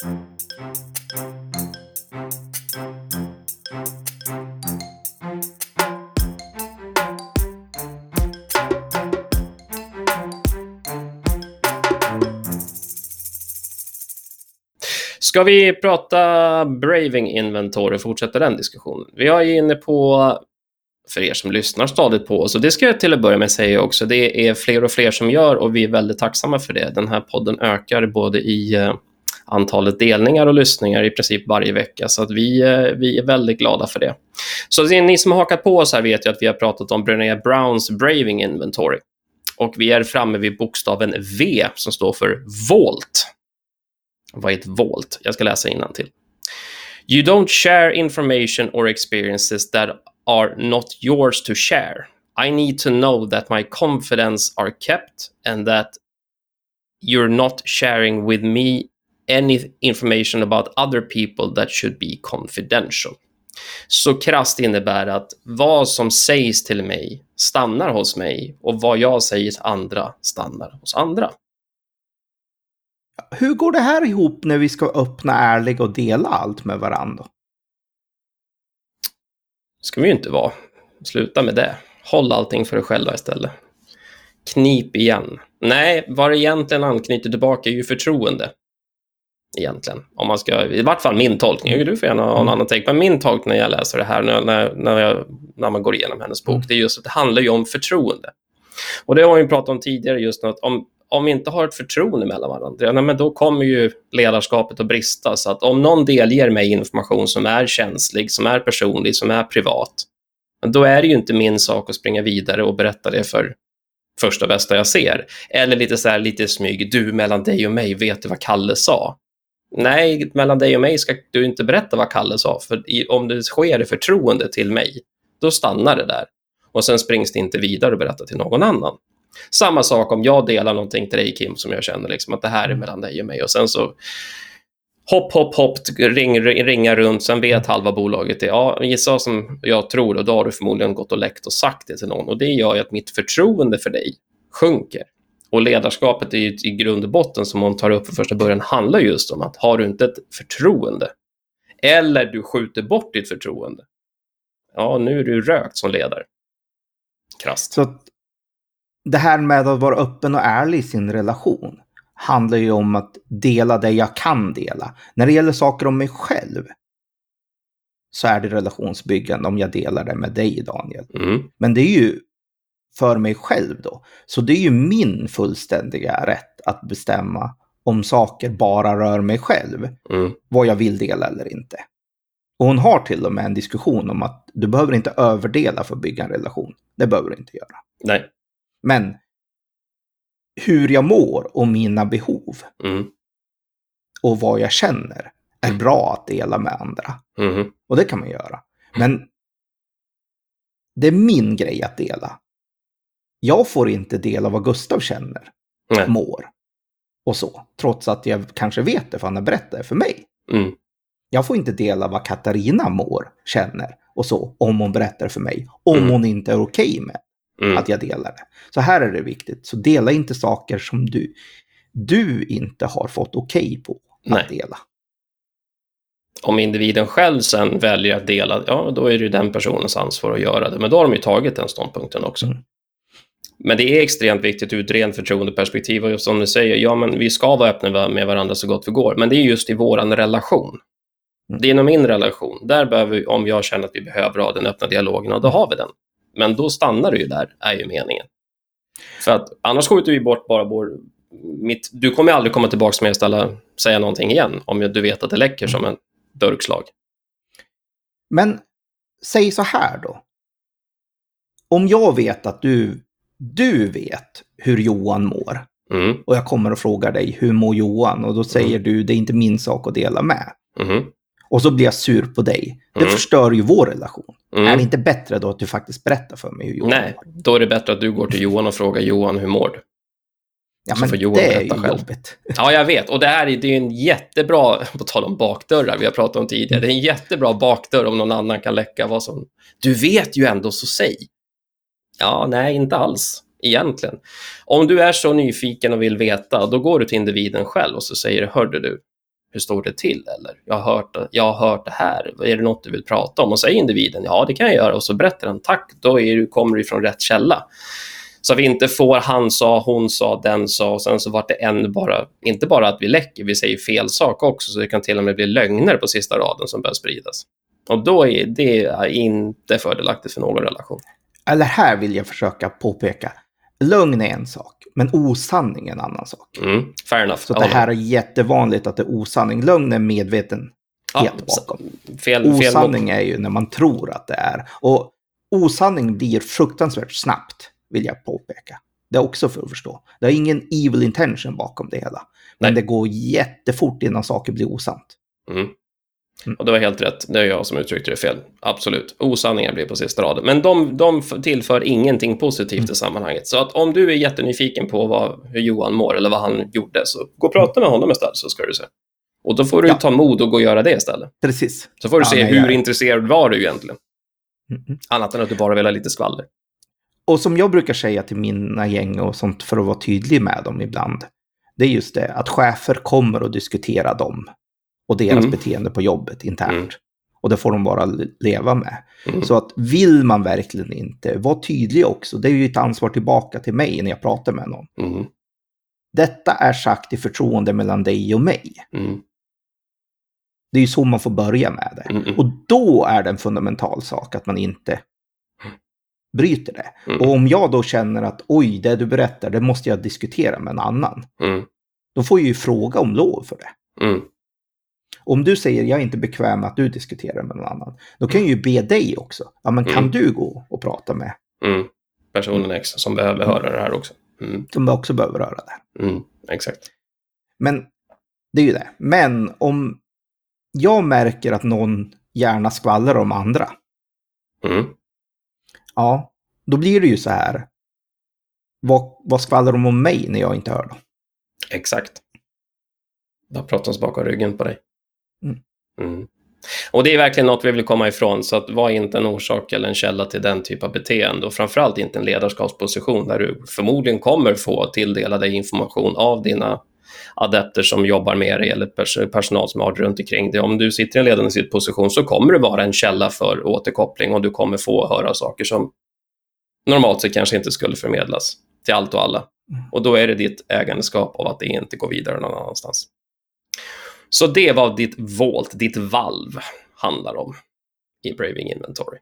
Ska vi prata Braving Inventory och fortsätta den diskussionen? Vi är inne på, för er som lyssnar stadigt på oss, och det ska jag till att börja med säga också, det är fler och fler som gör och vi är väldigt tacksamma för det. Den här podden ökar både i eh, antalet delningar och lyssningar i princip varje vecka, så att vi, eh, vi är väldigt glada för det. Så ni som har hakat på oss här vet ju att vi har pratat om Brené Browns Braving Inventory. Och vi är framme vid bokstaven V som står för Volt. Vad är ett volt? Jag ska läsa till. You don't share information or experiences that are not yours to share. I need to know that my confidence are kept and that you're not sharing with me any information about other people that should be confidential. Så krasst innebär att vad som sägs till mig stannar hos mig och vad jag säger till andra stannar hos andra. Hur går det här ihop när vi ska öppna, ärliga och dela allt med varandra? ska vi ju inte vara. Sluta med det. Håll allting för dig själva istället. Knip igen. Nej, vad det egentligen anknyter tillbaka är ju förtroende. Egentligen. Om man ska, I vart fall min tolkning. Du får gärna ha en mm. annan take. Men min tolkning när jag läser det här, när, när, jag, när man går igenom hennes bok, mm. det är just att det handlar ju om förtroende. Och det har vi pratat om tidigare, just att om, om vi inte har ett förtroende mellan varandra, nej, men då kommer ju ledarskapet att brista. Så att om någon delger mig information som är känslig, som är personlig, som är privat, då är det ju inte min sak att springa vidare och berätta det för första bästa jag ser. Eller lite så här, lite smyg, du mellan dig och mig, vet du vad Kalle sa? Nej, mellan dig och mig ska du inte berätta vad Kalle sa, för om det sker i förtroende till mig, då stannar det där. Och sen springs det inte vidare och berättar till någon annan. Samma sak om jag delar någonting till dig Kim som jag känner liksom att det här är mellan dig och mig och sen så hopp, hopp, hopp, ring, ringa runt, sen vet halva bolaget det. Ja, gissa som jag tror och då har du förmodligen gått och läckt och sagt det till någon och det gör ju att mitt förtroende för dig sjunker. Och ledarskapet är i grund och botten som hon tar upp för första början handlar just om att har du inte ett förtroende eller du skjuter bort ditt förtroende, ja, nu är du rökt som ledare. Krasst. Så det här med att vara öppen och ärlig i sin relation handlar ju om att dela det jag kan dela. När det gäller saker om mig själv så är det relationsbyggande om jag delar det med dig, Daniel. Mm. Men det är ju för mig själv då. Så det är ju min fullständiga rätt att bestämma om saker bara rör mig själv. Mm. Vad jag vill dela eller inte. Och hon har till och med en diskussion om att du behöver inte överdela för att bygga en relation. Det behöver du inte göra. Nej. Men hur jag mår och mina behov mm. och vad jag känner är bra att dela med andra. Mm. Och det kan man göra. Men det är min grej att dela. Jag får inte dela vad Gustav känner, Nej. mår och så. Trots att jag kanske vet det, för han har berättat det för mig. Mm. Jag får inte dela vad Katarina mår, känner och så, om hon berättar för mig. Om mm. hon inte är okej okay med mm. att jag delar det. Så här är det viktigt. Så dela inte saker som du, du inte har fått okej okay på att Nej. dela. Om individen själv sen väljer att dela, ja då är det ju den personens ansvar att göra det. Men då har de ju tagit den ståndpunkten också. Mm. Men det är extremt viktigt ur ett rent förtroendeperspektiv och som du säger, ja men vi ska vara öppna med varandra så gott vi går. Men det är just i våran relation. Mm. Det är inom min relation. Där behöver vi, om jag känner att vi behöver ha den öppna dialogen, och då har vi den. Men då stannar du ju där, är ju meningen. För att annars skjuter vi bort bara vår... Mitt, du kommer aldrig komma tillbaka med att ställa, säga någonting igen om du vet att det läcker som en dörkslag. Men säg så här då. Om jag vet att du, du vet hur Johan mår mm. och jag kommer och frågar dig hur mår Johan och då säger mm. du det är inte min sak att dela med. Mm och så blir jag sur på dig. Det mm. förstör ju vår relation. Mm. Är det inte bättre då att du faktiskt berättar för mig hur Johan Nej, mår? då är det bättre att du går till Johan och frågar Johan hur mår du? Ja, men det är ju själv. jobbigt. Ja, jag vet. Och det här är, det är en jättebra, på tal om bakdörrar, vi har pratat om tidigare, det är en jättebra bakdörr om någon annan kan läcka vad som... Du vet ju ändå, så säg. Ja, nej, inte alls egentligen. Om du är så nyfiken och vill veta, då går du till individen själv och så säger du, hörde du, hur står det till? Eller jag har, hört, jag har hört det här, är det något du vill prata om? Och säger individen, ja det kan jag göra. Och så berättar han, tack, då är du, kommer du från rätt källa. Så vi inte får han sa, hon sa, den sa och sen så vart det en bara, inte bara att vi läcker, vi säger fel sak också, så det kan till och med bli lögner på sista raden som börjar spridas. Och då är det inte fördelaktigt för någon relation. Eller här vill jag försöka påpeka, lögn är en sak, men osanning är en annan sak. Mm, fair enough. Så det här är jättevanligt att det är osanning. Lögn är medveten ja, bakom. Fel, osanning fel är ju när man tror att det är. Och osanning blir fruktansvärt snabbt vill jag påpeka. Det är också för att förstå. Det är ingen evil intention bakom det hela. Men Nej. det går jättefort innan saker blir osant. Mm. Mm. Och det var helt rätt. Det är jag som uttryckte det fel. Absolut. Osanningar blir på sista raden. Men de, de tillför ingenting positivt mm. i sammanhanget. Så att om du är jättenyfiken på vad, hur Johan mår eller vad han gjorde, så gå och prata med honom istället så ska du se. Och då får du ja. ta mod och gå och göra det istället. Precis. Så får du ja, se hur jag... intresserad var du egentligen. Mm. Annat än att du bara vill ha lite skvaller. Och som jag brukar säga till mina gäng och sånt för att vara tydlig med dem ibland. Det är just det att chefer kommer att diskutera dem och deras mm. beteende på jobbet internt. Mm. Och det får de bara leva med. Mm. Så att vill man verkligen inte, var tydlig också. Det är ju ett ansvar tillbaka till mig när jag pratar med någon. Mm. Detta är sagt i förtroende mellan dig och mig. Mm. Det är ju så man får börja med det. Och då är det en fundamental sak att man inte bryter det. Mm. Och om jag då känner att oj, det du berättar, det måste jag diskutera med en annan. Då får jag ju fråga om lov för det. Om du säger jag är inte bekväm med att du diskuterar med någon annan, då kan jag ju be dig också. Ja, men kan mm. du gå och prata med mm. personen X som behöver höra det här också? Mm. Som också behöver höra det. Mm. Exakt. Men det är ju det. Men om jag märker att någon gärna skvallrar om andra. Mm. Ja, då blir det ju så här. Vad, vad skvallrar de om mig när jag inte hör dem? Exakt. Då pratas bakom ryggen på dig. Mm. Och det är verkligen något vi vill komma ifrån, så att var inte en orsak eller en källa till den typ av beteende och framförallt inte en ledarskapsposition där du förmodligen kommer få tilldela dig information av dina adepter som jobbar med dig eller personal som har runt omkring dig. Om du sitter i en ledande position så kommer det vara en källa för återkoppling och du kommer få höra saker som normalt sett kanske inte skulle förmedlas till allt och alla. Mm. Och då är det ditt ägandeskap av att det inte går vidare någon annanstans. Så det var ditt volt, ditt valv handlar om i Braving Inventory.